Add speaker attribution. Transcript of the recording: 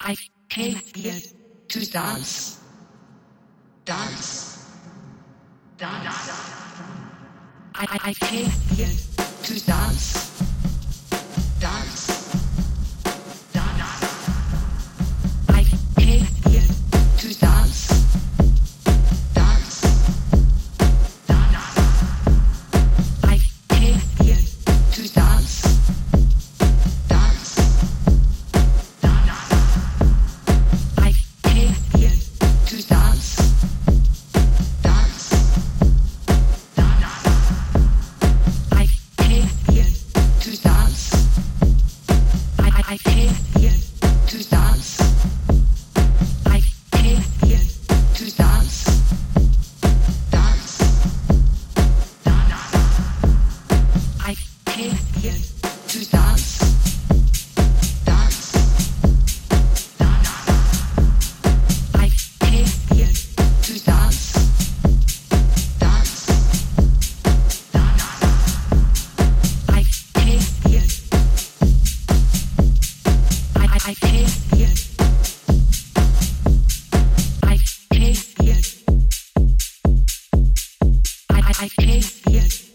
Speaker 1: I came here to dance. Dance. Dance. I, I, came here to. Dance. I can't get